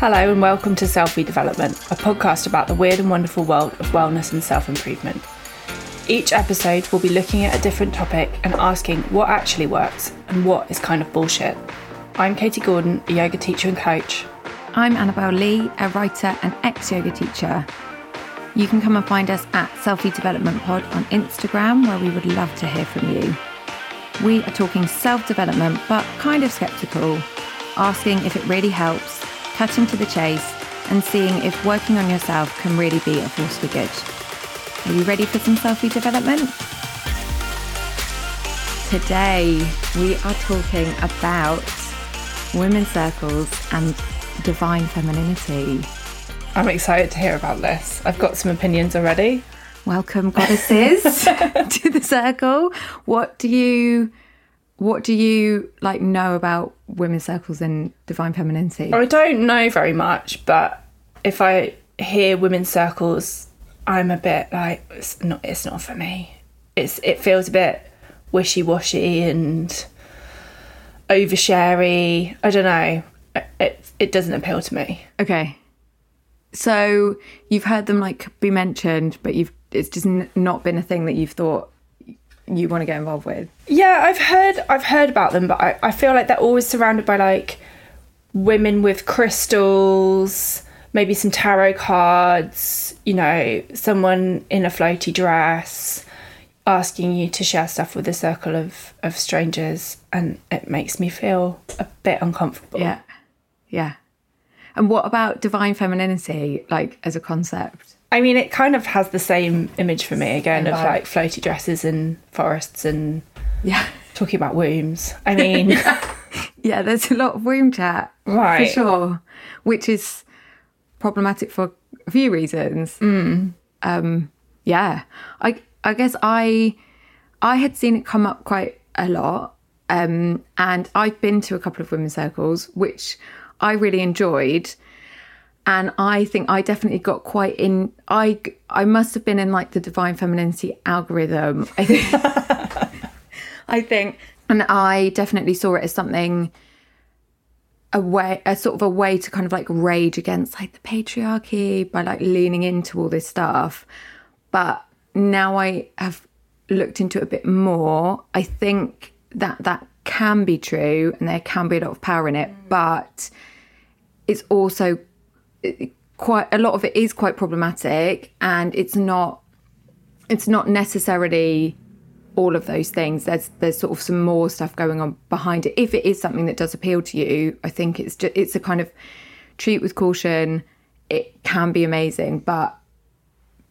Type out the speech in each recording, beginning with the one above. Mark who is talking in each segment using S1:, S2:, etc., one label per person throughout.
S1: Hello, and welcome to Selfie Development, a podcast about the weird and wonderful world of wellness and self improvement. Each episode we'll be looking at a different topic and asking what actually works and what is kind of bullshit. I'm Katie Gordon, a yoga teacher and coach.
S2: I'm Annabel Lee, a writer and ex yoga teacher. You can come and find us at Selfie Development Pod on Instagram, where we would love to hear from you. We are talking self development, but kind of skeptical, asking if it really helps, cutting to the chase, and seeing if working on yourself can really be a force for good. Are you ready for some selfie development? Today, we are talking about women's circles and divine femininity.
S1: I'm excited to hear about this. I've got some opinions already.
S2: Welcome, goddesses, to the circle. What do you what do you like know about women's circles and divine femininity?
S1: I don't know very much, but if I hear women's circles, I'm a bit like it's not it's not for me. It's it feels a bit wishy washy and oversharey. I don't know. It it doesn't appeal to me.
S2: Okay. So you've heard them like be mentioned, but you've it's just n- not been a thing that you've thought you want to get involved with.
S1: Yeah, I've heard I've heard about them, but I, I feel like they're always surrounded by like women with crystals, maybe some tarot cards, you know, someone in a floaty dress asking you to share stuff with a circle of, of strangers and it makes me feel a bit uncomfortable.
S2: Yeah. Yeah. And what about divine femininity, like as a concept?
S1: I mean, it kind of has the same image for me again
S2: Same
S1: of
S2: vibe.
S1: like floaty dresses and forests and
S2: Yeah.
S1: talking about wombs. I mean,
S2: Yeah, there's a lot of womb chat.
S1: Right.
S2: For sure. Which is problematic for a few reasons. Um, yeah. I I guess I I had seen it come up quite a lot. Um, and I've been to a couple of women's circles, which I really enjoyed. And I think I definitely got quite in. I I must have been in like the divine femininity algorithm. I think. I think, and I definitely saw it as something a way a sort of a way to kind of like rage against like the patriarchy by like leaning into all this stuff but now i have looked into it a bit more i think that that can be true and there can be a lot of power in it mm. but it's also quite a lot of it is quite problematic and it's not it's not necessarily all of those things. There's there's sort of some more stuff going on behind it. If it is something that does appeal to you i think it's just it's a kind of treat with caution. It can be amazing but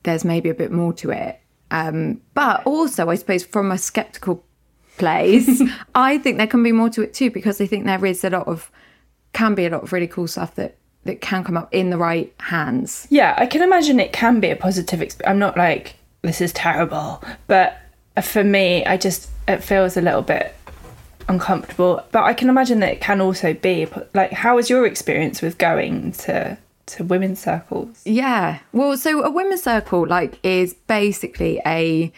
S2: there's maybe a bit more to it. Um but also i suppose from a skeptical place i think there can be more to it too because i think there is a lot of can be a lot of really cool stuff that that can come up in the right hands
S1: yeah, I can imagine it can be a positive experience. I'm not like, this is terrible. But for me, I just, it feels a little bit uncomfortable. But I can imagine that it can also be, like, how was your experience with going to, to women's circles?
S2: Yeah. Well, so a women's circle like is basically a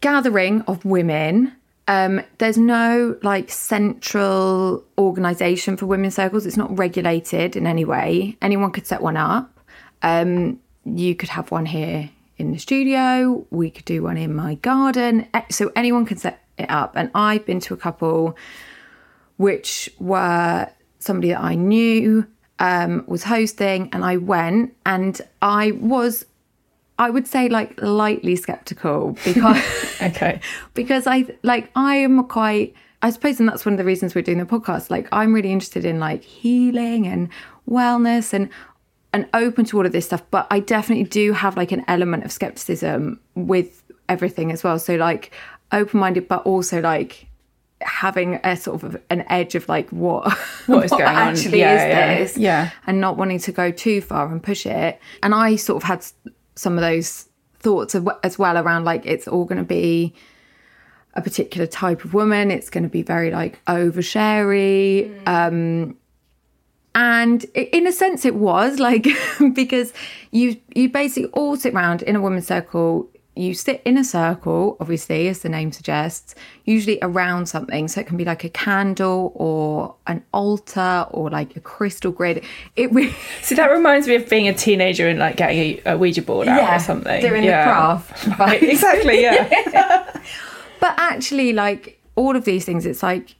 S2: gathering of women. Um, there's no like central organization for women's circles. It's not regulated in any way. Anyone could set one up. Um, you could have one here in the studio. We could do one in my garden. So anyone can set it up. And I've been to a couple which were somebody that I knew um, was hosting, and I went, and I was, I would say, like lightly skeptical because
S1: Okay.
S2: because I like I am quite. I suppose, and that's one of the reasons we're doing the podcast. Like, I'm really interested in like healing and wellness and and open to all of this stuff. But I definitely do have like an element of skepticism with everything as well. So like open minded, but also like having a sort of an edge of like what
S1: What is going on?
S2: actually
S1: Yeah,
S2: is
S1: yeah,
S2: this
S1: yeah.
S2: and not wanting to go too far and push it and i sort of had some of those thoughts as well around like it's all going to be a particular type of woman. It's going to be very like oversharey. Um and in a sense it was like because you you basically all sit around in a women's circle you sit in a circle, obviously, as the name suggests, usually around something. So it can be like a candle or an altar or like a crystal grid. It really,
S1: See, that reminds me of being a teenager and like getting a, a Ouija board out or something.
S2: doing
S1: Yeah.
S2: the craft.
S1: Right, exactly, yeah.
S2: But actually, like all of these things, it's like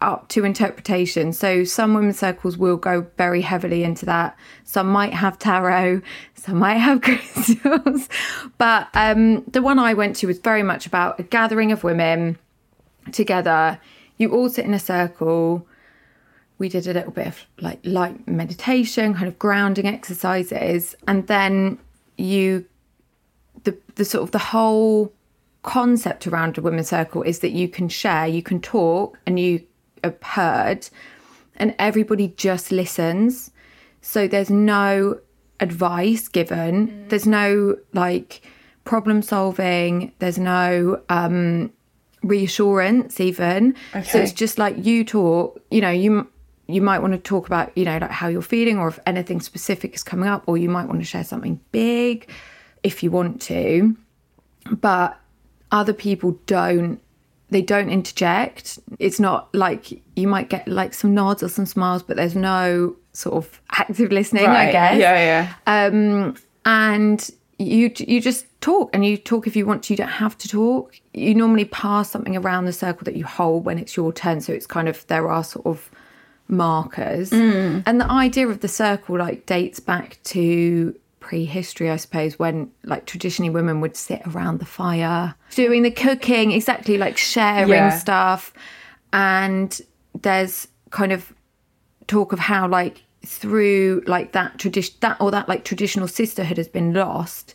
S2: up to interpretation. So some women's circles will go very heavily into that. Some might have tarot, some might have crystals. But um, the one I went to was very much about a gathering of women together. You all sit in a circle. We did a little bit of like light meditation, kind of grounding exercises, and then you the the sort of the whole concept around a women's circle is that you can share, you can talk, and you heard, and everybody just listens. So there's no advice given. There's no like problem solving. There's no um, reassurance even. So it's just like you talk. You know, you you might want to talk about you know like how you're feeling or if anything specific is coming up, or you might want to share something big if you want to. But other people don't they don't interject. It's not like you might get like some nods or some smiles but there's no sort of active listening i guess.
S1: Yeah, yeah.
S2: um and you you just talk and you talk if you want to. You don't have to talk. You normally pass something around the circle that you hold when it's your turn so it's kind of there are sort of markers. And the idea of the circle like dates back to prehistory i suppose when like traditionally women would sit around the fire doing the cooking exactly like sharing
S1: Yeah.
S2: stuff and there's kind of talk of how like through like that tradition that or that like traditional sisterhood has been lost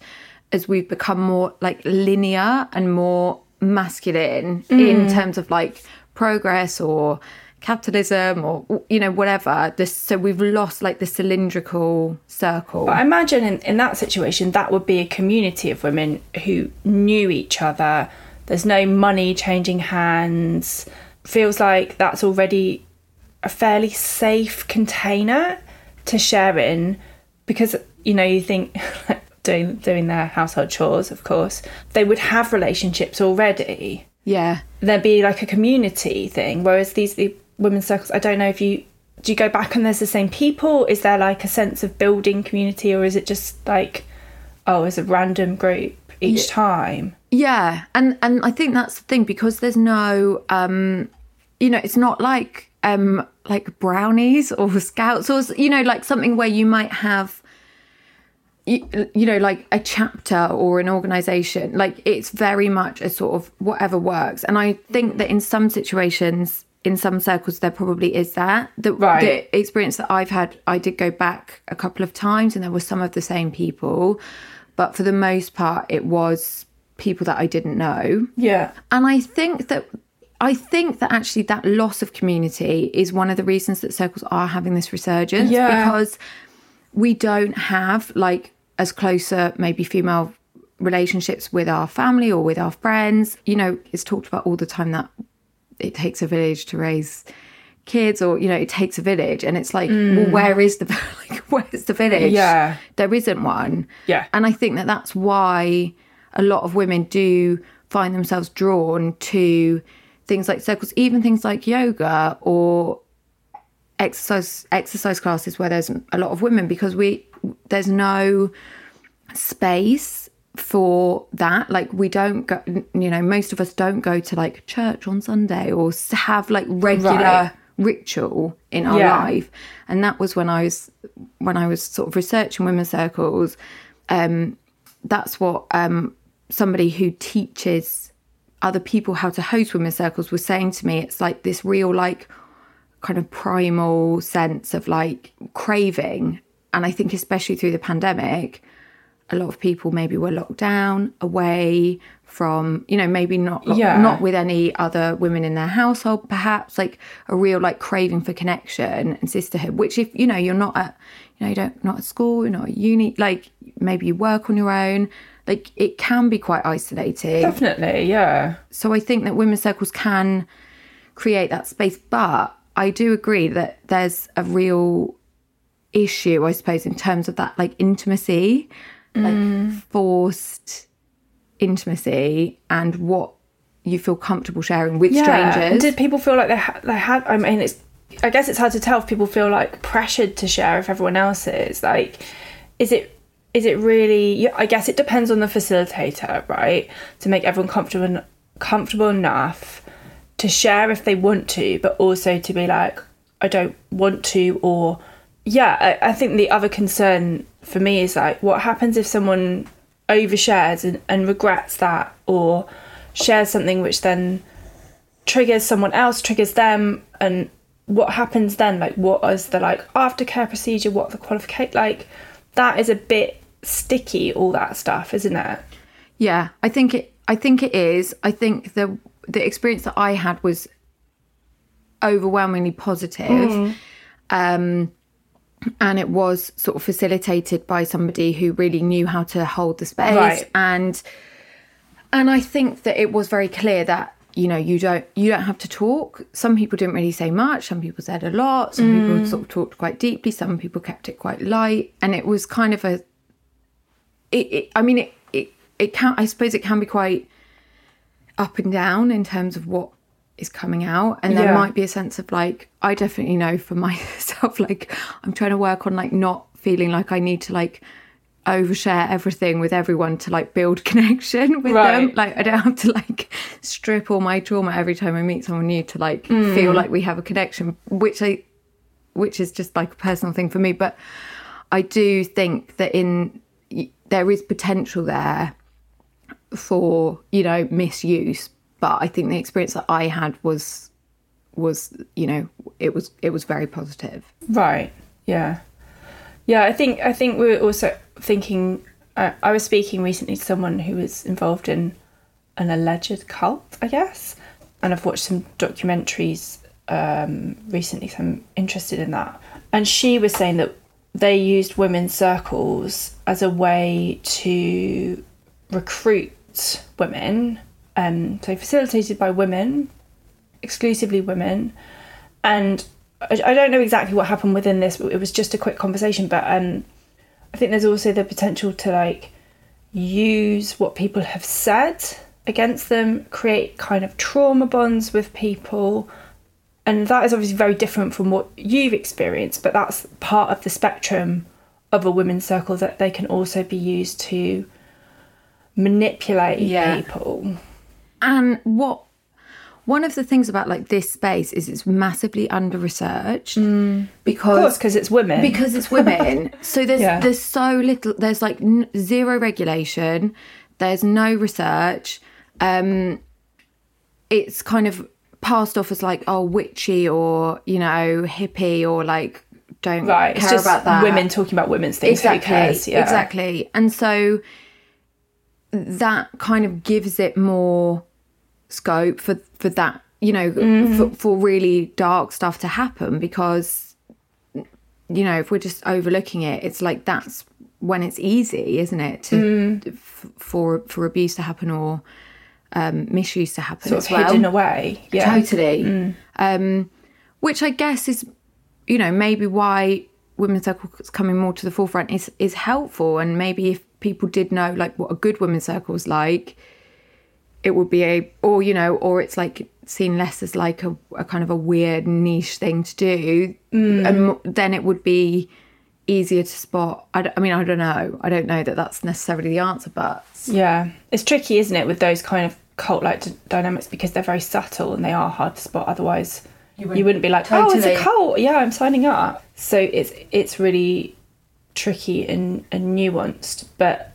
S2: as we've become more like linear and more masculine in mm. terms of like progress or capitalism or you know whatever this so we've lost like the cylindrical circle
S1: But I imagine in, in that situation, that would be a community of women who knew each other. There's no money changing hands. Feels like that's already a fairly safe container to share in because, you know, you think doing, doing their household chores, of course, they would have relationships already.
S2: yeah
S1: There'd be like a community thing. Whereas these the women's circles, I don't know if you do you go back and there's the same people? Is there like a sense of building community, or is it just like, oh, it's a random group each time?
S2: Yeah, and and I think that's the thing because there's no, um, you know, it's not like um like brownies or scouts or you know like something where you might have. You, you know like a chapter or an organization like it's very much a sort of whatever works and i think that in some situations in some circles there probably is that the,
S1: Right.
S2: the experience that i've had i did go back a couple of times and there were some of the same people but for the most part it was people that i didn't know
S1: Yeah.
S2: and I think that I think that actually that loss of community is one of the reasons that circles are having this resurgence
S1: Yeah.
S2: because we don't have like as closer maybe female relationships with our family or with our friends. You know, it's talked about all the time that it takes a village to raise kids or you know it takes a village and it's like well mm. where is the like where's the village
S1: Yeah.
S2: there isn't one
S1: Yeah.
S2: and i think that that's why a lot of women do find themselves drawn to things like circles even things like yoga or exercise exercise classes where there's a lot of women because we there's no space for that like we don't go you know most of us don't go to like church on sunday or have like regular
S1: Right.
S2: ritual in our
S1: Yeah.
S2: life and that was when i was when i was sort of researching women's circles um that's what um somebody who teaches other people how to host women's circles was saying to me it's like this real like kind of primal sense of like craving and i think especially through the pandemic a lot of people maybe were locked down away from you know maybe not
S1: Yeah.
S2: not with any other women in their household perhaps like a real like craving for connection and sisterhood which if you know you're not at you know you don't not at school you're not at uni like maybe you work on your own like it can be quite isolating
S1: Definitely, yeah.
S2: so I think that women's circles can create that space, but I do agree that there's a real issue, I suppose, in terms of that like intimacy, like mm. forced intimacy and what you feel comfortable sharing with
S1: And
S2: strangers.
S1: Did people feel like they ha- they had? I mean, it's. I guess it's hard to tell if people feel like pressured to share if everyone else is. Like, is it is it really? I guess it depends on the facilitator, right? To make everyone comfortable comfortable enough to share if they want to, but also to be like, I don't want to, or yeah. I, I think the other concern for me is like, what happens if someone overshares and, and regrets that, or shares something which then triggers someone else, triggers them, and what happens then? Like, what is the like aftercare procedure? What the qualification? Like, that is a bit sticky. All that stuff, isn't it?
S2: Yeah, I think it. I think it is. I think the the experience that I had was overwhelmingly positive. Um, and it was sort of facilitated by somebody who really knew how to hold the space.
S1: Right.
S2: and and I think that it was very clear that you know you don't you don't have to talk. Some people didn't really say much. Some people said a lot. Some people mm. sort of talked quite deeply. Some people kept it quite light. And it was kind of a it, it I mean it, it it can I suppose it can be quite up and down in terms of what is coming out and there
S1: Yeah.
S2: might be a sense of like I definitely know for myself like I'm trying to work on like not feeling like I need to like overshare everything with everyone to like build connection with them. Like I don't have to like strip all my trauma every time I meet someone new to like hmm. feel like we have a connection which I which is just like a personal thing for me. But I do think that in there is potential there for you know misuse but i think the experience that i had was was you know it was it was very positive
S1: Right. Yeah. Yeah. I think. I think we were also thinking. Uh, I was speaking recently to someone who was involved in an alleged cult, I guess, and I've watched some documentaries um, recently, so I'm interested in that. And she was saying that they used women's circles as a way to recruit women, um, so facilitated by women, exclusively women, and I, I don't know exactly what happened within this. But it was just a quick conversation, but um, I think there's also the potential to like use what people have said against them, create kind of trauma bonds with people, and that is obviously very different from what you've experienced. But that's part of the spectrum of a women's circle that they can also be used to manipulate
S2: Yeah.
S1: people.
S2: And what one of the things about like this space is it's massively under researched
S1: Of
S2: because
S1: because it's women.
S2: because it's women so there's
S1: Yeah.
S2: there's so little there's like n- zero regulation there's no research um it's kind of passed off as like oh witchy or you know hippie or like don't
S1: right,
S2: care
S1: it's just
S2: about that
S1: women talking about women's things.
S2: Exactly?
S1: Yeah.
S2: exactly and so that kind of gives it more scope for for that you know
S1: Mm-hmm.
S2: for, for really dark stuff to happen because you know if we're just overlooking it it's like that's when it's easy isn't it to
S1: Mm.
S2: f- for for abuse to happen or um misuse to happen
S1: Sort
S2: as
S1: of
S2: well
S1: hidden away. Yeah. Mm.
S2: Totally. Um, which I guess is, you know, maybe why women's circles coming more to the forefront is is helpful. And maybe if people did know like what a good women's circle is like, it would be a, or you know, or it's like seen less as like a, a kind of a weird niche thing to do,
S1: Mm.
S2: and then it would be easier to spot. I, I mean, I don't know. I don't know that that's necessarily the answer, but
S1: Yeah, it's tricky, isn't it, with those kind of cult-like d- dynamics because they're very subtle and they are hard to spot. Otherwise, you wouldn't, be like, "Oh, it's a cult." Yeah, I'm signing up. So it's it's really tricky and, and nuanced. But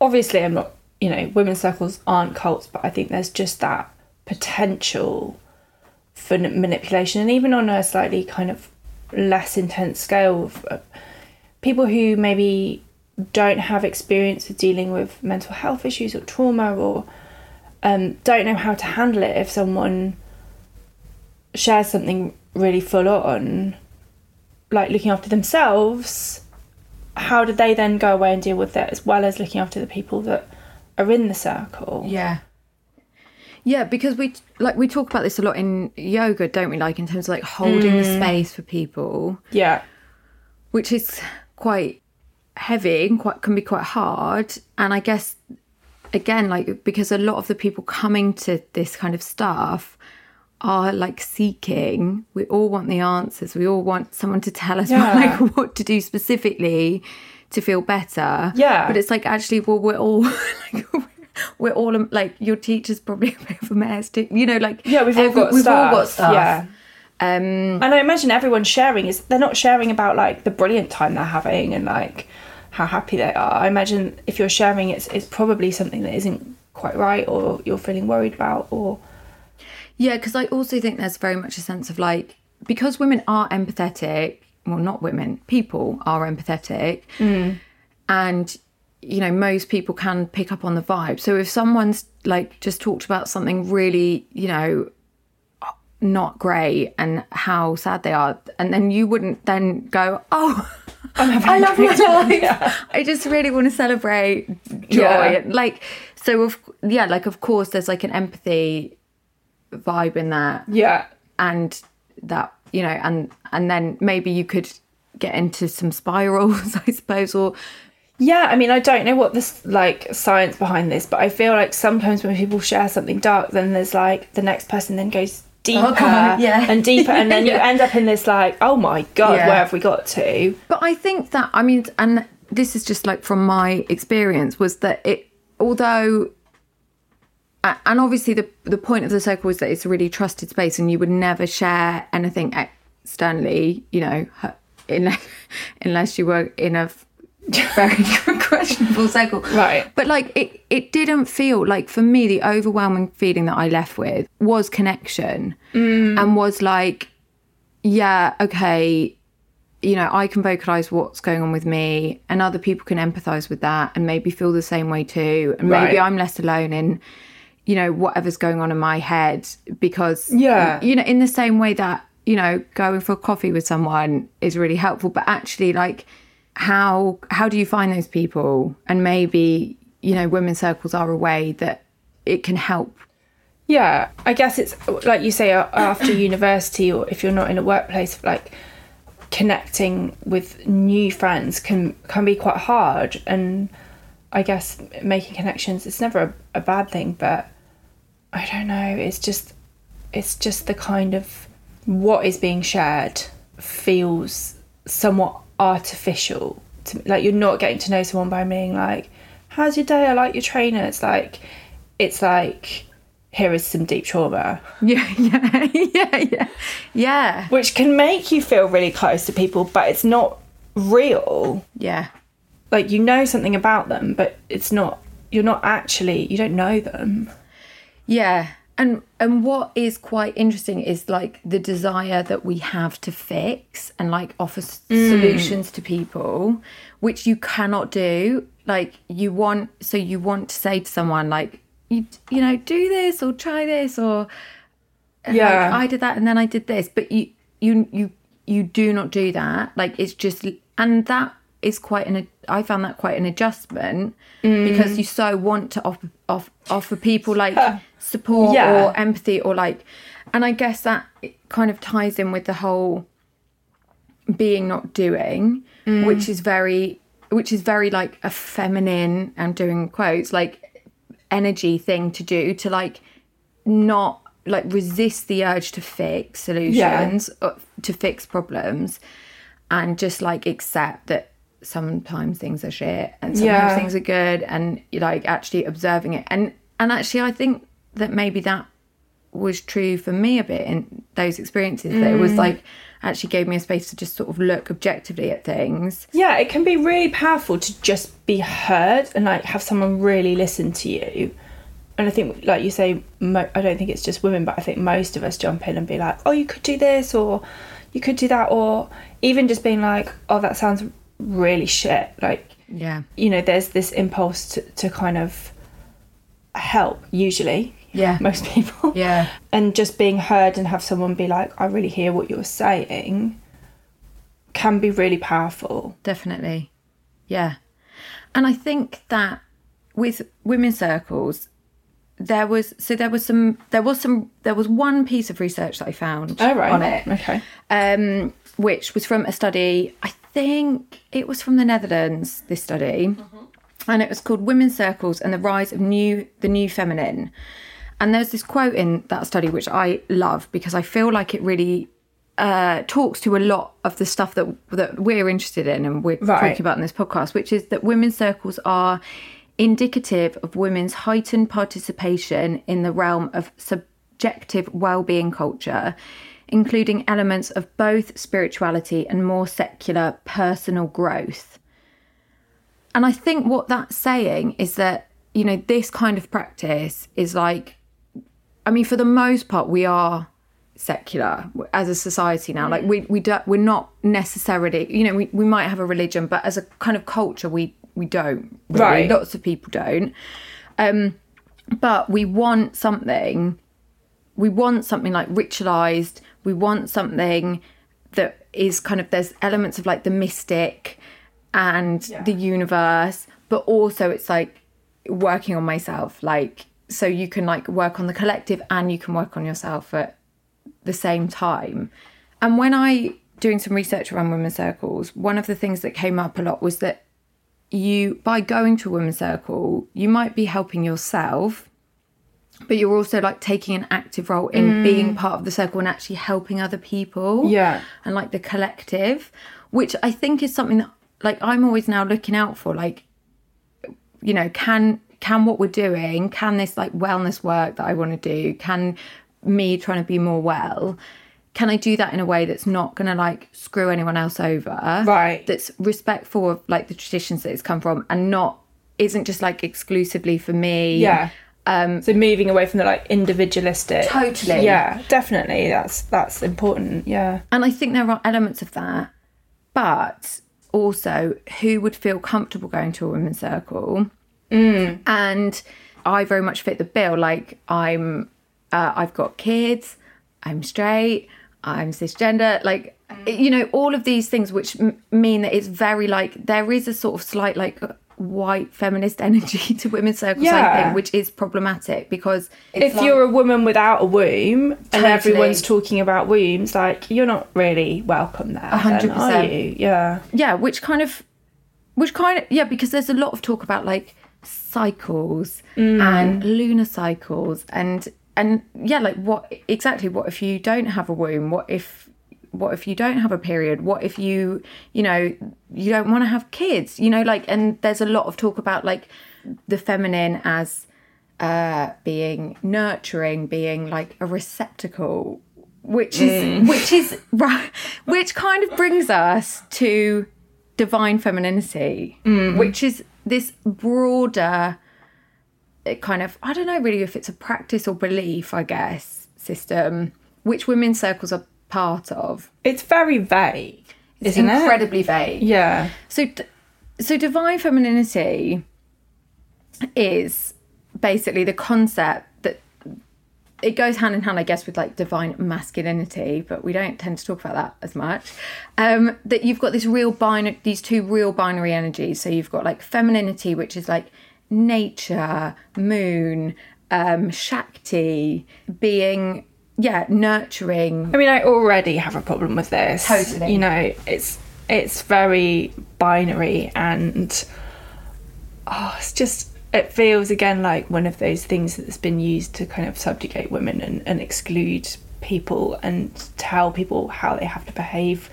S1: obviously, I'm not. You know, women's circles aren't cults, but I think there's just that potential for manipulation, and even on a slightly kind of less intense scale. Uh, people who maybe don't have experience with dealing with mental health issues or trauma or um, don't know how to handle it if someone shares something really full on, like looking after themselves, how do they then go away and deal with it as well as looking after the people that are in the circle?
S2: Yeah. Yeah, because we like we talk about this a lot in yoga, don't we? Like in terms of like holding the mm. space for people,
S1: Yeah.
S2: which is quite heavy and quite can be quite hard. And I guess again, like because a lot of the people coming to this kind of stuff are like seeking. We all want the answers. We all want someone to tell us
S1: Yeah.
S2: like what to do specifically to feel better.
S1: Yeah.
S2: But it's like actually, well, we're all like. We're all like your teacher's probably a bit of a mess too. You know, like
S1: Yeah, we've all
S2: every-
S1: got
S2: we've
S1: stuff.
S2: all got stuff.
S1: Yeah.
S2: Um,
S1: And I imagine everyone sharing is they're not sharing about like the brilliant time they're having and like how happy they are. I imagine if you're sharing it's it's probably something that isn't quite right or you're feeling worried about or
S2: Yeah, because I also think there's very much a sense of like because women are empathetic. Well, not women, people are empathetic, mm. and you know most people can pick up on the vibe. So if someone's like just talked about something really, you know, not great and how sad they are, and then you wouldn't then go, oh. I love my life. I just really want to celebrate joy.
S1: Yeah.
S2: Like so, of yeah, like of course, there's like an empathy vibe in that
S1: yeah.
S2: and that you know and and then maybe you could get into some spirals i suppose or
S1: Yeah, I mean, I don't know what this like science behind this, but I feel like sometimes when people share something dark, then there's like the next person then goes oh, deeper
S2: God, yeah.
S1: and deeper, and then you end up in this like, oh my god,
S2: Yeah.
S1: where have we got to?
S2: but i think that i mean and this is just like from my experience was that it although and obviously the the point of the circle is that it's a really trusted space and you would never share anything externally you know unless unless you were in a very questionable circle
S1: Right.
S2: but like it it didn't feel like for me the overwhelming feeling that i left with was connection mm. and was like yeah okay you know i can vocalize what's going on with me and other people can empathize with that and maybe feel the same way too and maybe i'm less alone in you know whatever's going on in my head because
S1: Yeah.
S2: you know in the same way that you know going for coffee with someone is really helpful but actually like how how do you find those people and maybe you know women's circles are a way that it can help
S1: Yeah, I guess it's like you say after university, or if you're not in a workplace, like connecting with new friends can can be quite hard. And I guess making connections it's never a, a bad thing, but I don't know. It's just it's just the kind of what is being shared feels somewhat artificial. To me. Like you're not getting to know someone by being like, "How's your day? I like your trainer." It's like it's like here is some deep trauma,
S2: yeah yeah yeah yeah yeah
S1: which can make you feel really close to people, but it's not real.
S2: yeah
S1: Like you know something about them, but it's not. You're not actually. You don't know them.
S2: Yeah. And and what is quite interesting is like the desire that we have to fix and like offer s- mm. solutions to people, which you cannot do. Like you want, so you want to say to someone like, you you know, do this or try this or
S1: Yeah.
S2: like, I did that and then I did this, but you you you you do not do that. Like it's just and that is quite an I found that quite an adjustment mm. because you so want to offer off, offer people like support
S1: Yeah.
S2: or empathy or like and I guess that kind of ties in with the whole being not doing mm. which is very which is very like a feminine I'm doing quotes like energy thing to do to like not like resist the urge to fix solutions or to fix problems and just like accept that sometimes things are shit and sometimes
S1: Yeah.
S2: things are good and like actually observing it and and actually I think that maybe that was true for me a bit in those experiences that it was mm. like actually gave me a space to just sort of look objectively at things
S1: Yeah, it can be really powerful to just be heard and like have someone really listen to you. And I think, like you say, mo- I don't think it's just women, but I think most of us jump in and be like, "Oh, you could do this," or "You could do that," or even just being like, "Oh, that sounds really shit." Like,
S2: yeah
S1: you know, there's this impulse to, to kind of help. Usually,
S2: Yeah.
S1: most people,
S2: yeah
S1: and just being heard and have someone be like, "I really hear what you're saying," can be really powerful.
S2: definitely yeah and i think that with women's circles there was so there was some there was some there was one piece of research that i found
S1: Oh, right.
S2: on it
S1: Okay.
S2: um, which was from a study i think it was from the netherlands this study and it was called Women's Circles and the Rise of New the New Feminine. And there's this quote in that study which I love because I feel like it really uh, talks to a lot of the stuff that that we're interested in and we're
S1: Right.
S2: talking about in this podcast, which is that women's circles are indicative of women's heightened participation in the realm of subjective well-being culture, including elements of both spirituality and more secular personal growth. And I think what that's saying is that, you know, this kind of practice is like, I mean, for the most part, we are secular as a society now. Like we we don't we're not necessarily, you know, we, we might have a religion, but as a kind of culture, we we don't. Really.
S1: Right.
S2: Lots of people don't. Um, but we want something. We want something like ritualized. We want something that is kind of there's elements of like the mystic and the universe, but also it's like working on myself. Like so you can like work on the collective and you can work on yourself at the same time. And when I doing some research around women's circles, one of the things that came up a lot was that you by going to a women's circle, you might be helping yourself, but you're also like taking an active role in mm. being part of the circle and actually helping other people.
S1: Yeah.
S2: And like the collective, which I think is something that like I'm always now looking out for. Like, you know, can can what we're doing, can this like wellness work that I want to do, can me trying to be more well, can I do that in a way that's not going to like screw anyone else over?
S1: Right.
S2: That's respectful of like the traditions that it's come from and not isn't just like exclusively for me.
S1: Yeah. Um, so moving away from the like individualistic.
S2: Totally.
S1: Yeah, definitely. That's that's important. Yeah.
S2: And I think there are elements of that, but also who would feel comfortable going to a women's circle. And I very much fit the bill. Like I'm, uh, I've got kids, I'm straight, I'm cisgender. Like you know, all of these things which m- mean that it's very like there is a sort of slight like white feminist energy to women's circles. I think, which is problematic because it's
S1: if
S2: like-
S1: you're a woman without a womb and everyone's talking about wombs, like you're not really welcome there. A
S2: hundred percent.
S1: Yeah.
S2: yeah which kind of which kind of yeah because there's a lot of talk about like cycles mm. and lunar cycles and and yeah like what exactly what if you don't have a womb what if what if you don't have a period? What if you you know you don't want to have kids? You know like and there's a lot of talk about like the feminine as uh being nurturing being like a receptacle which is which is right which kind of brings us to divine femininity which is this broader uh, kind of i don't know really if it's a practice or belief i guess system which women's circles are part of
S1: It's very vague, isn't it?
S2: incredibly vague
S1: Yeah.
S2: so, so divine femininity is basically the concept that it goes hand in hand, I guess, with like divine masculinity, but we don't tend to talk about that as much. Um, that you've got this real binary, these two real binary energies. So you've got like femininity, which is like nature, moon, um, Shakti, being yeah, nurturing.
S1: I mean, I already have a problem with this.
S2: Totally.
S1: You know, it's it's very binary and oh, it's just it feels again like one of those things that's been used to kind of subjugate women and, and exclude people and tell people how they have to behave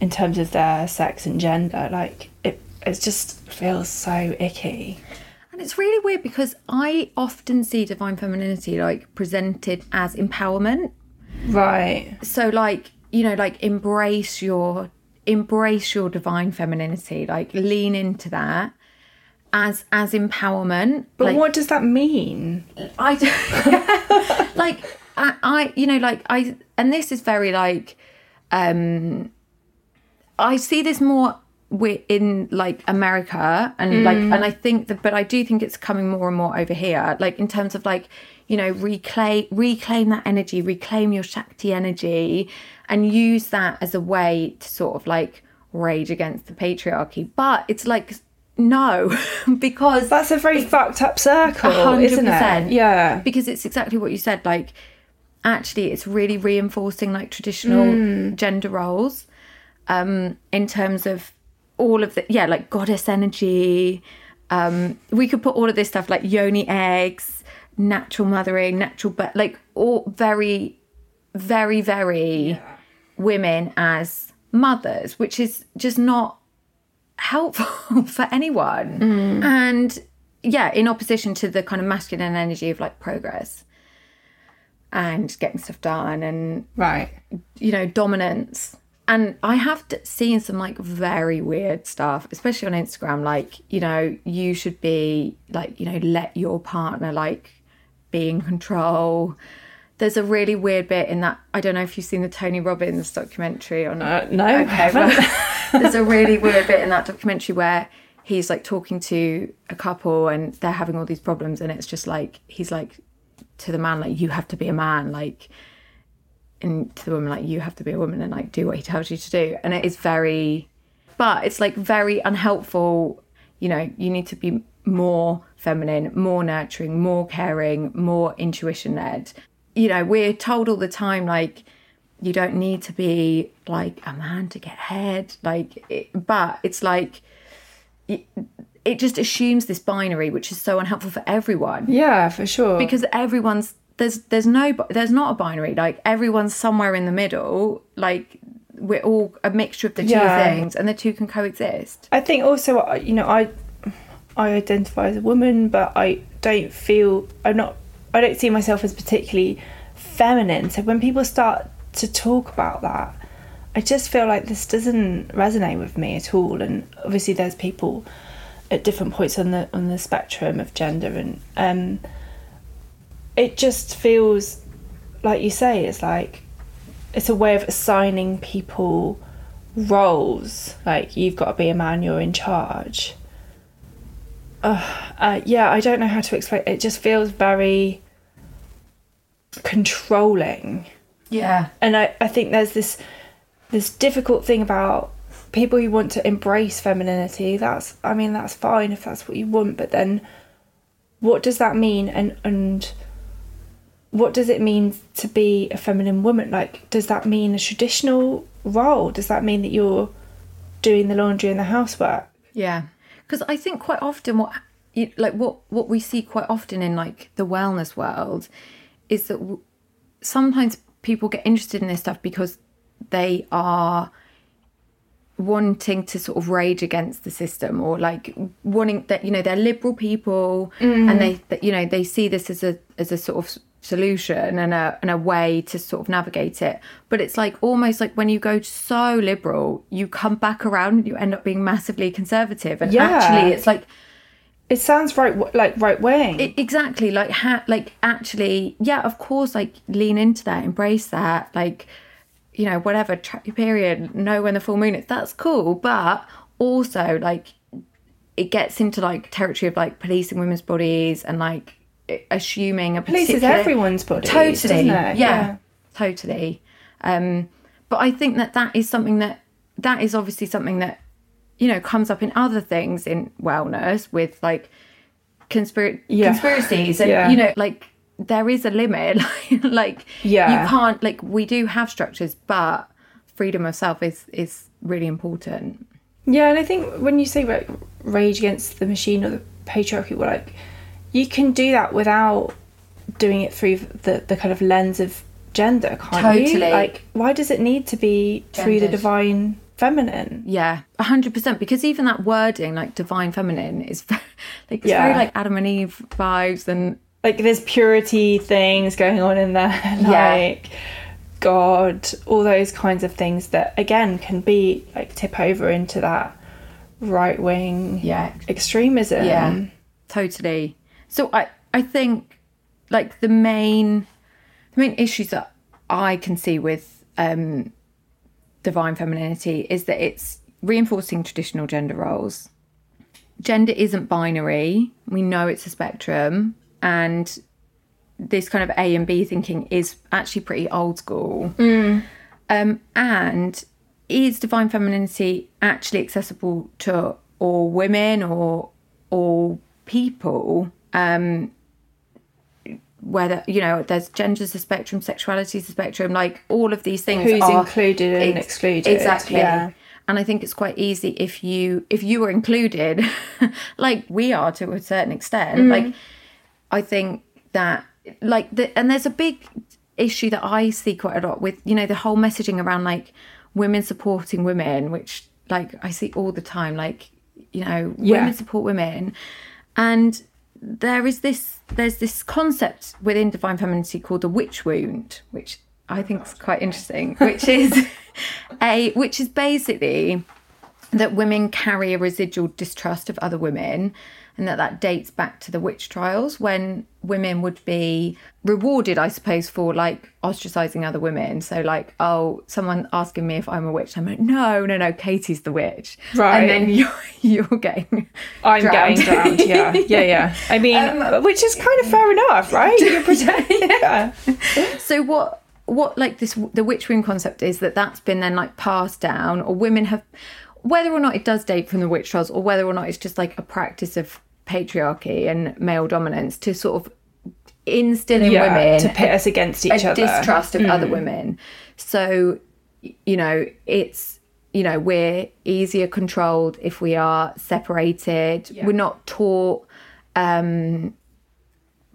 S1: in terms of their sex and gender. Like it it just feels so icky.
S2: And it's really weird because I often see divine femininity like presented as empowerment.
S1: Right.
S2: So like, you know, like embrace your embrace your divine femininity, like lean into that as as empowerment.
S1: But
S2: like,
S1: what does that mean?
S2: I do, like I, I you know like I and this is very like um I see this more wi- in like America and like and I think that but I do think it's coming more and more over here like in terms of like you know reclaim reclaim that energy reclaim your shakti energy and use that as a way to sort of like rage against the patriarchy but it's like no because
S1: That's a very fucked up circle,
S2: a hundred
S1: isn't it? Yeah.
S2: because it's exactly what you said. Like, actually, it's really reinforcing like traditional
S1: Hmm.
S2: gender roles, um, in terms of all of the yeah, like goddess energy, Um, we could put all of this stuff like yoni eggs, natural mothering, natural, but like all very, very, very women as mothers, which is just not helpful for anyone. And yeah, in opposition to the kind of masculine energy of like progress and getting stuff done and
S1: Right.
S2: you know, dominance. And I have seen some like very weird stuff, especially on Instagram. Like, you know, you should be like, you know, let your partner like be in control. There's a really weird bit in that. I don't know if you've seen the Tony Robbins documentary on.
S1: Uh, no,
S2: Okay, well, there's a really weird bit in that documentary where he's like talking to a couple and they're having all these problems, and it's just like he's like to the man like you have to be a man like and to the woman like you have to be a woman and like do what he tells you to do. And it is very but it's like very unhelpful. You know you need to be more feminine more nurturing more caring more intuition led you know we're told all the time like you don't need to be like a man to get ahead like it, but it's like it, it just assumes this binary which is so unhelpful for everyone.
S1: Yeah, for sure.
S2: because everyone's there's there's no there's not a binary like everyone's somewhere in the middle like we're all a mixture of the two
S1: Yeah.
S2: things and the two can coexist
S1: I think also, uh, you know, I I identify as a woman, but I don't feel I'm not. I don't see myself as particularly feminine. So when people start to talk about that, I just feel like this doesn't resonate with me at all. And obviously, there's people at different points on the on the spectrum of gender, and um, it just feels like you say, it's like it's a way of assigning people roles. Like you've got to be a man you're in charge. Uh, uh, yeah i don't know how to explain it just feels very controlling.
S2: Yeah.
S1: And I, I think there's this this difficult thing about people who want to embrace femininity that's i mean that's fine if that's what you want but then what does that mean? And and what does it mean to be a feminine woman? Like does that mean a traditional role? Does that mean that you're doing the laundry and the housework?
S2: Yeah. Because i think quite often what you- like what what we see quite often in like the wellness world is that w- sometimes people get interested in this stuff because they are wanting to sort of rage against the system or like wanting that you know they're liberal people mm. and they that, you know they see this as a as a sort of solution and a and a way to sort of navigate it. But it's like almost like when you go so liberal you come back around and you end up being massively conservative. And
S1: Yeah.
S2: actually it's like
S1: it sounds right like right wing.
S2: I- exactly. Like ha- like actually yeah of course like lean into that embrace that like you know whatever track your period know when the full moon is. That's cool. But also like it gets into like territory of like policing women's bodies and like assuming a
S1: police is everyone's body
S2: totally
S1: it?
S2: yeah, totally um but i think that that is something that that is obviously something that you know comes up in other things in wellness with like conspir-
S1: Yeah.
S2: conspiracies and
S1: Yeah.
S2: you know like there is a limit like
S1: Yeah.
S2: you can't like we do have structures but freedom of self is is really important
S1: Yeah, and I think when you say like rage against the machine or the patriarchy, well, like you can do that without doing it through the the kind of lens of gender, can't you?
S2: Totally.
S1: Like, why does it need to be through the divine feminine?
S2: yeah 100% because even that wording like divine feminine is very, like it's
S1: Yeah.
S2: very like adam and eve vibes and
S1: Like, there's purity things going on in there,
S2: Yeah.
S1: like God, all those kinds of things that again can be like tip over into that right wing
S2: yeah
S1: extremism.
S2: Yeah, totally. So I I think like the main the main issues that I can see with um divine femininity is that it's reinforcing traditional gender roles. Gender isn't binary. We know it's a spectrum and this kind of A and B thinking is actually pretty old school. Um, and is divine femininity actually accessible to all women or all people? Um, whether you know, there's genders a spectrum, sexuality is a spectrum, like all of these things
S1: Who's
S2: are
S1: included and
S2: Ex-
S1: excluded.
S2: Exactly.
S1: Yeah.
S2: and I think it's quite easy if you if you were included, like we are to a certain extent. Like I think that like the, and there's a big issue that I see quite a lot with you know the whole messaging around like women supporting women, which like I see all the time. Like you know
S1: Yeah.
S2: women support women, and there is this there's this concept within divine femininity called the witch wound, which I think is quite interesting, which is a which is basically that women carry a residual distrust of other women and that that dates back to the witch trials when women would be rewarded i suppose for like ostracizing other women so like oh someone asking me if i'm a witch i'm like no no no katie's the witch
S1: Right.
S2: and then you're you're getting
S1: I'm
S2: drowned.
S1: getting drowned. Yeah, yeah, yeah. I mean,
S2: Um,
S1: which is kind of fair enough, right? You're pretending. yeah.
S2: so what what like this the witch wound concept is that that's been then like passed down or women have whether or not it does date from the witch trials or whether or not it's just like a practice of patriarchy and male dominance to sort of instill in
S1: Yeah,
S2: women
S1: to pit us against each other. Mm.
S2: distrust of other women. So you know it's you know we're easier controlled if we are separated. We're not taught um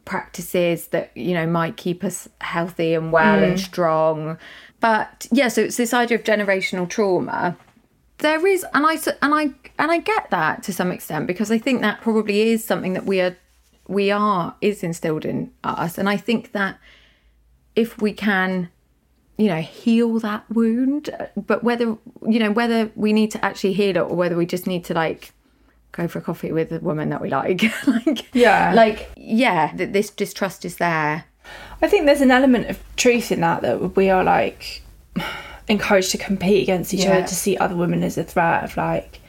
S2: practices that you know might keep us healthy and well and strong. But yeah so it's this idea of generational trauma. There is and i and i and i get that to some extent because i think that probably is something that we are we are is instilled in us and i think that if we can you know heal that wound but whether you know whether we need to actually heal it or whether we just need to like go for a coffee with a woman that we like like
S1: Yeah.
S2: like yeah th- this distrust is there
S1: I think there's an element of truth in that that we are like encouraged to compete against each
S2: Yeah.
S1: other to see other women as a threat of like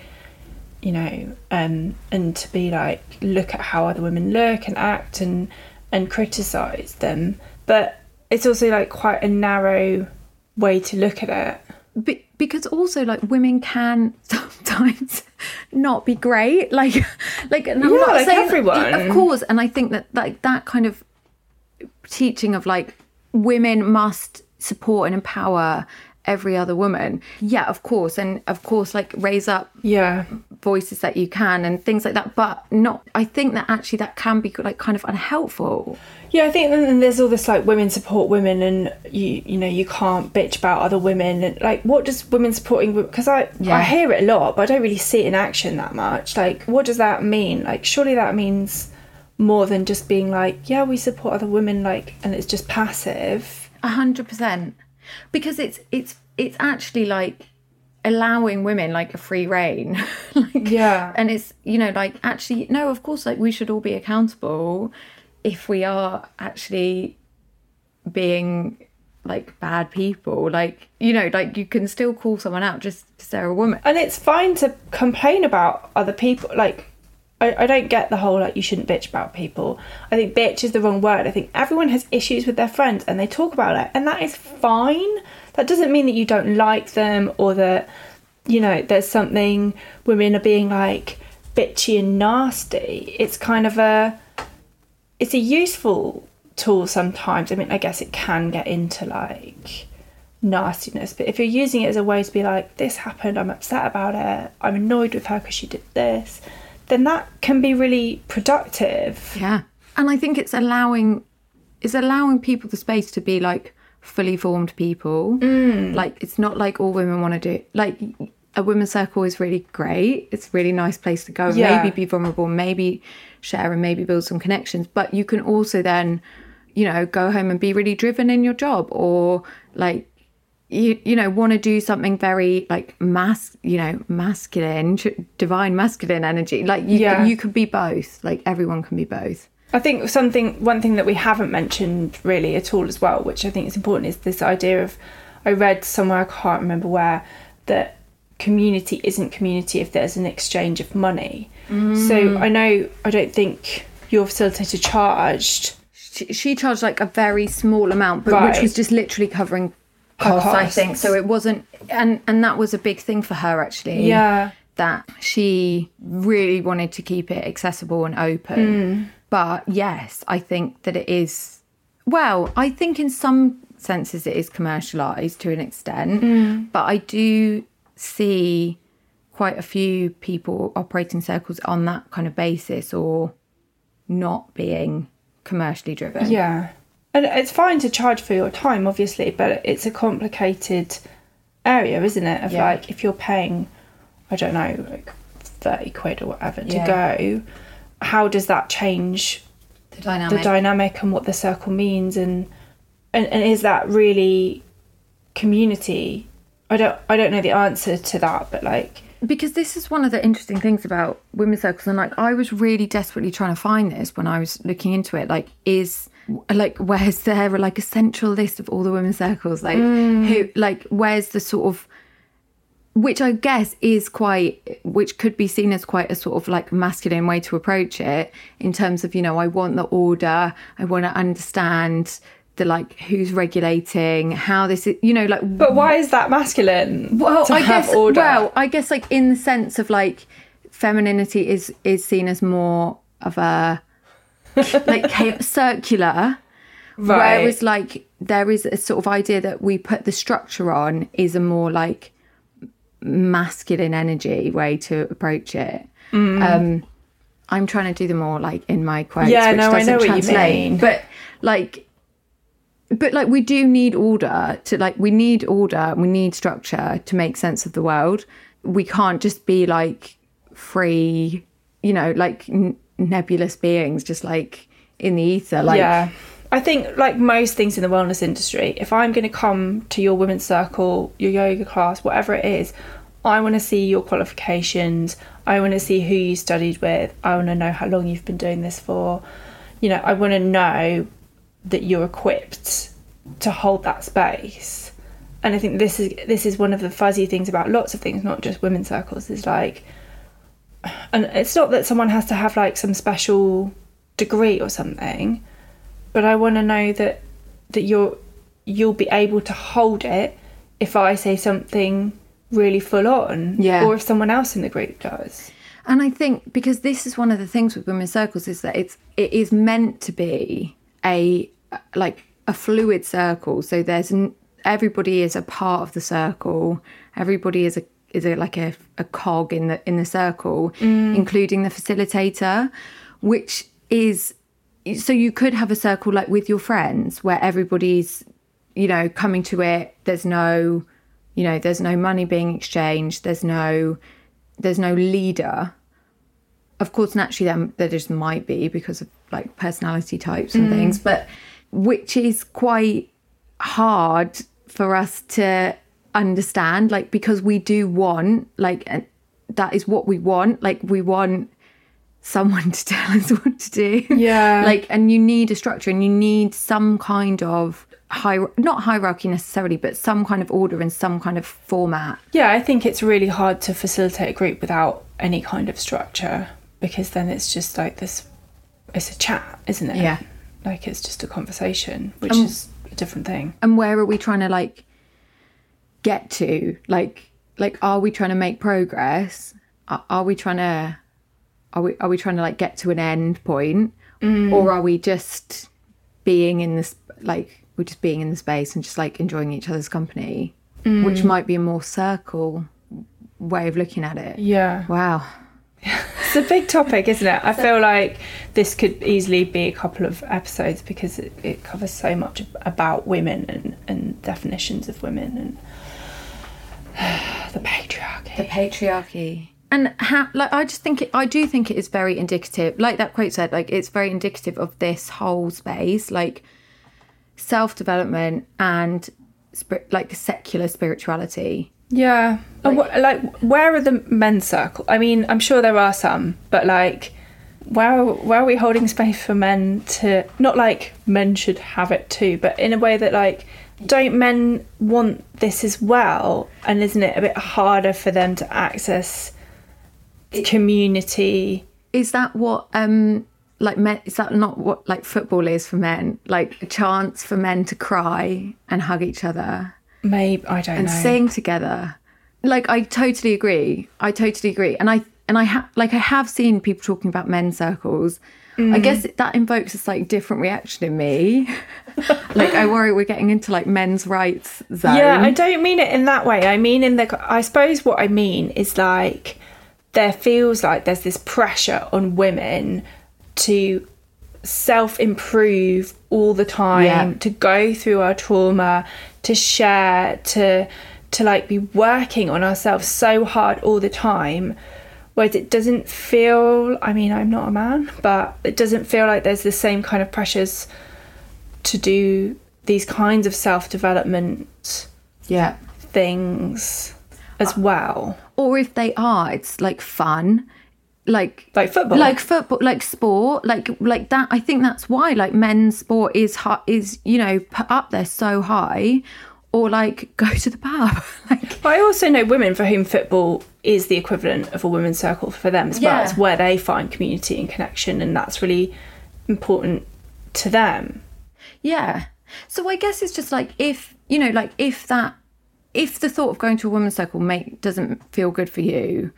S1: you know um and to be like look at how other women look and act and and criticize them. But it's also like quite a narrow way to look at it.
S2: Be- because also like women can sometimes not be great. Like like and I'm
S1: Yeah,
S2: not
S1: like
S2: saying
S1: everyone.
S2: of course. And i think that like that kind of teaching of like women must support and empower every other woman yeah of course and of course like raise up
S1: yeah
S2: voices that you can and things like that but not i think that actually that can be like kind of unhelpful
S1: Yeah, I think then there's all this like women support women, and you you know you can't bitch about other women, and like what does women supporting because I
S2: Yeah.
S1: I hear it a lot, but I don't really see it in action that much. Like, what does that mean? Like, surely that means more than just being like, yeah, we support other women, like, and it's just passive.
S2: A hundred percent, because it's it's it's actually like allowing women like a free reign, like
S1: Yeah.
S2: and it's you know like actually no, of course like we should all be accountable if we are actually being like bad people, like you know like you can still call someone out just because they're a woman.
S1: And it's fine to complain about other people. Like, I, I don't get the whole like you shouldn't bitch about people. I think bitch is the wrong word. I think everyone has issues with their friends and they talk about it, and that is fine. That doesn't mean that you don't like them or that, you know, there's something women are being like bitchy and nasty. It's kind of a, it's a useful tool sometimes. I mean, I guess it can get into like nastiness, but if you're using it as a way to be like, this happened, I'm upset about it, I'm annoyed with her because she did this, then that can be really productive.
S2: Yeah. And I think it's allowing it's allowing people the space to be like fully formed people. Mm. Like it's not like all women want to do like a women's circle is really great. It's a really nice place to go.
S1: Yeah.
S2: Maybe be vulnerable, maybe share and maybe build some connections. But you can also then, you know, go home and be really driven in your job or like you you know want to do something very like mas you know masculine divine masculine energy like you
S1: Yeah.
S2: you could be both like everyone can be both
S1: I think something, one thing that we haven't mentioned really at all as well, which I think is important, is this idea of, I read somewhere, I can't remember where, that community isn't community if there's an exchange of money. Mm. So I know, I don't think your facilitator charged
S2: she, she charged like a very small amount but
S1: Right.
S2: which was just literally covering costs, i think so it wasn't and and that was a big thing for her actually
S1: Yeah.
S2: that she really wanted to keep it accessible and open
S1: Hmm.
S2: but yes i think that it is well i think in some senses it is commercialized to an extent
S1: Hmm.
S2: but i do see quite a few people operating circles on that kind of basis or not being commercially driven.
S1: Yeah. And it's fine to charge for your time, obviously, but it's a complicated area, isn't it? Of
S2: Yeah.
S1: like, if you're paying, I don't know, like 30 quid or whatever to
S2: Yeah.
S1: go, how does that change
S2: The dynamic.
S1: the dynamic and what the circle means? And, and, and is that really community? I don't, I don't know the answer to that, but like,
S2: because this is one of the interesting things about women's circles and like i was really desperately trying to find this when i was looking into it like is like where's there like a central list of all the women's circles like mm. who like where's the sort of which i guess is quite which could be seen as quite a sort of like masculine way to approach it in terms of you know i want the order i want to understand the like who's regulating how this is you know like
S1: but why is that masculine?
S2: well,
S1: to
S2: I
S1: have
S2: guess.
S1: order?
S2: Well, I guess like in the sense of like femininity is is seen as more of a like cha- circular,
S1: right.
S2: whereas like there is a sort of idea that we put the structure on is a more like masculine energy way to approach it. Um, I'm trying to do them all like in my quotes.
S1: Mm. Yeah,
S2: which
S1: no, I
S2: doesn't
S1: know what you
S2: translate.
S1: mean.
S2: But like but like we do need order to like we need order we need structure to make sense of the world we can't just be like free you know like n- nebulous beings just like in the ether like
S1: yeah. I think, like most things in the wellness industry, if I'm going to come to your women's circle, your yoga class, whatever it is, I want to see your qualifications. I want to see who you studied with. I want to know how long you've been doing this for. You know, I want to know that you're equipped to hold that space. And I think this is this is one of the fuzzy things about lots of things, not just women's circles. Is like, and it's not that someone has to have like some special degree or something but I want to know that that you're you'll be able to hold it if I say something really full on,
S2: Yeah.
S1: or if someone else in the group does.
S2: And I think because this is one of the things with women's circles is that it's it is meant to be a like a fluid circle. So there's everybody is a part of the circle. Everybody is a is a like a, a cog in the in the circle, mm. including the facilitator, which is so you could have a circle like with your friends where everybody's you know coming to it. There's no you know there's no money being exchanged. There's no there's no leader. Of course naturally there, there just might be because of like personality types and mm. things but which is quite hard for us to understand like because we do want like that is what we want like we want someone to tell us what to do
S1: Yeah.
S2: like and you need a structure and you need some kind of high not hierarchy necessarily but some kind of order and some kind of format
S1: Yeah, I think it's really hard to facilitate a group without any kind of structure because then it's just like this. It's a chat, isn't it?
S2: Yeah.
S1: Like it's just a conversation, which
S2: Um,
S1: is a different thing.
S2: and where are we trying to like get to? Like like are we trying to make progress? Are, are we trying to are we are we trying to like get to an end point? Mm. Or are we just being in this like we're just being in the space and just like enjoying each other's company? Mm. Which might be a more circle way of looking at it.
S1: Yeah.
S2: wow.
S1: It's a big topic, isn't it? I feel like this could easily be a couple of episodes because it, it covers so much about women and, and definitions of women and the patriarchy.
S2: the patriarchy and how like i just think it i do think it is very indicative like that quote said like it's very indicative of this whole space like self-development and spirit like secular spirituality
S1: Yeah. And wh- like, where are the men's circle? I mean, I'm sure there are some, but like, where where are we holding space for men to not like men should have it too, but in a way that like, don't men want this as well? And isn't it a bit harder for them to access community?
S2: is that what um like men is that not what like football is for men like a chance for men to cry and hug each other
S1: Maybe I don't know.
S2: and
S1: know.
S2: sing together. Like I totally agree. I totally agree. And I and I have like I have seen people talking about men's circles. I mm. guess that invokes a slightly different reaction in me. like I worry we're getting into like men's rights zone.
S1: Yeah, I don't mean it in that way. I mean in the I suppose what I mean is like there feels like there's this pressure on women to self improve all the time,
S2: Yeah.
S1: to go through our trauma, to share, to to like be working on ourselves so hard all the time. Whereas it doesn't feel I mean, I'm not a man, but it doesn't feel like there's the same kind of pressures to do these kinds of self development
S2: yeah.
S1: things as uh, well.
S2: Or if they are, it's like fun. Like
S1: Like football.
S2: like football like sport like like that i think that's why like men's sport is hi- is you know put up there so high or like go to the pub like
S1: I also know women for whom football is the equivalent of a women's circle for them as well.
S2: Yeah.
S1: It's where they find community and connection, and that's really important to them.
S2: yeah so i guess it's just like if you know like if that if the thought of going to a women's circle make doesn't feel good for you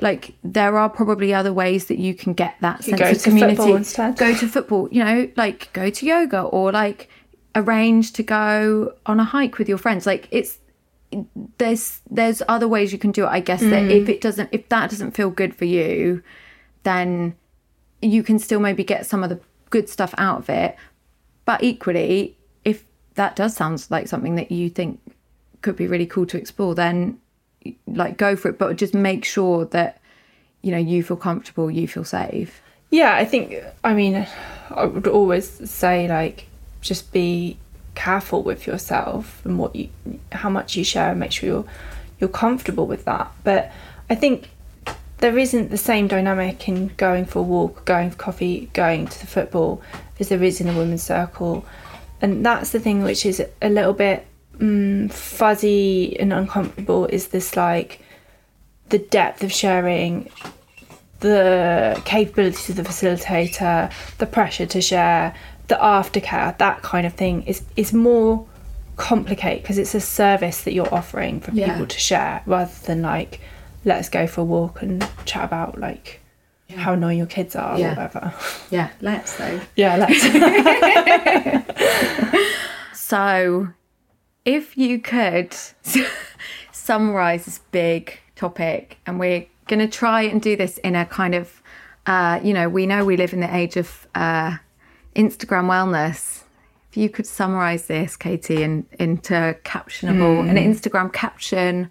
S2: like there are probably other ways that you can get that sense of community go to football you know like go to yoga or like arrange to go on a hike with your friends like it's there's there's other ways you can do it i guess that if mm. it doesn't if that doesn't feel good for you then you can still maybe get some of the good stuff out of it. But equally if that does sound like something that you think could be really cool to explore then like go for it but just make sure that you know you feel comfortable you feel safe.
S1: Yeah, I think, I mean, I would always say, like, just be careful with yourself and what you, how much you share and make sure you're, you're comfortable with that. But I think there isn't the same dynamic in going for a walk, going for coffee, going to the football as there is in a women's circle. And that's the thing which is a little bit mm, fuzzy and uncomfortable is this like the depth of sharing the capabilities of the facilitator, the pressure to share, the aftercare, that kind of thing is is more complicated because it's a service that you're offering for
S2: Yeah.
S1: people to share rather than like let's go for a walk and chat about like how annoying your kids are
S2: Yeah.
S1: or whatever.
S2: yeah let's though
S1: Yeah, let's
S2: So, if you could summarize this big topic, and we're going to try and do this in a kind of, uh, you know, we know we live in the age of uh, Instagram wellness. If you could summarize this, Katie, in, into captionable, an hmm. Instagram caption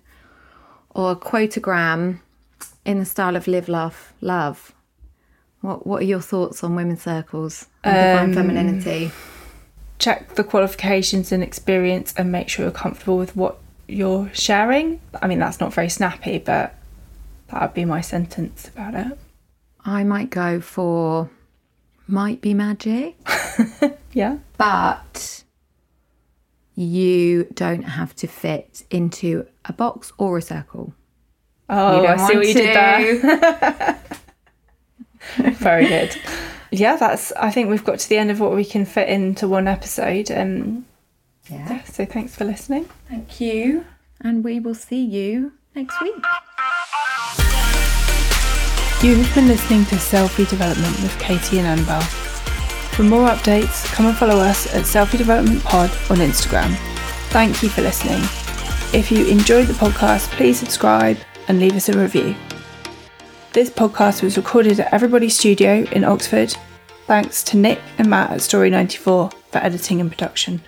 S2: or a quotagram in the style of live, laugh, love. What What are your thoughts on women's circles and divine um, femininity?
S1: check the qualifications and experience and make sure you're comfortable with what you're sharing. I mean that's not very snappy, but that would be my sentence about it.
S2: I might go for might be magic,
S1: Yeah.
S2: but you don't have to fit into a box or a circle.
S1: Oh, I see what you did there. Very good. Yeah, that's. I think we've got to the end of what we can fit into one episode. Um,
S2: yeah.
S1: So thanks for listening.
S2: Thank you. And we will see you next week.
S1: You've been listening to Selfie Development with Katie and Annabel. For more updates, come and follow us at Selfie Development Pod on Instagram. Thank you for listening. If you enjoyed the podcast, please subscribe and leave us a review. This podcast was recorded at Every Body Studio in Oxford. Thanks to Nick and Matt at Story 94 for editing and production.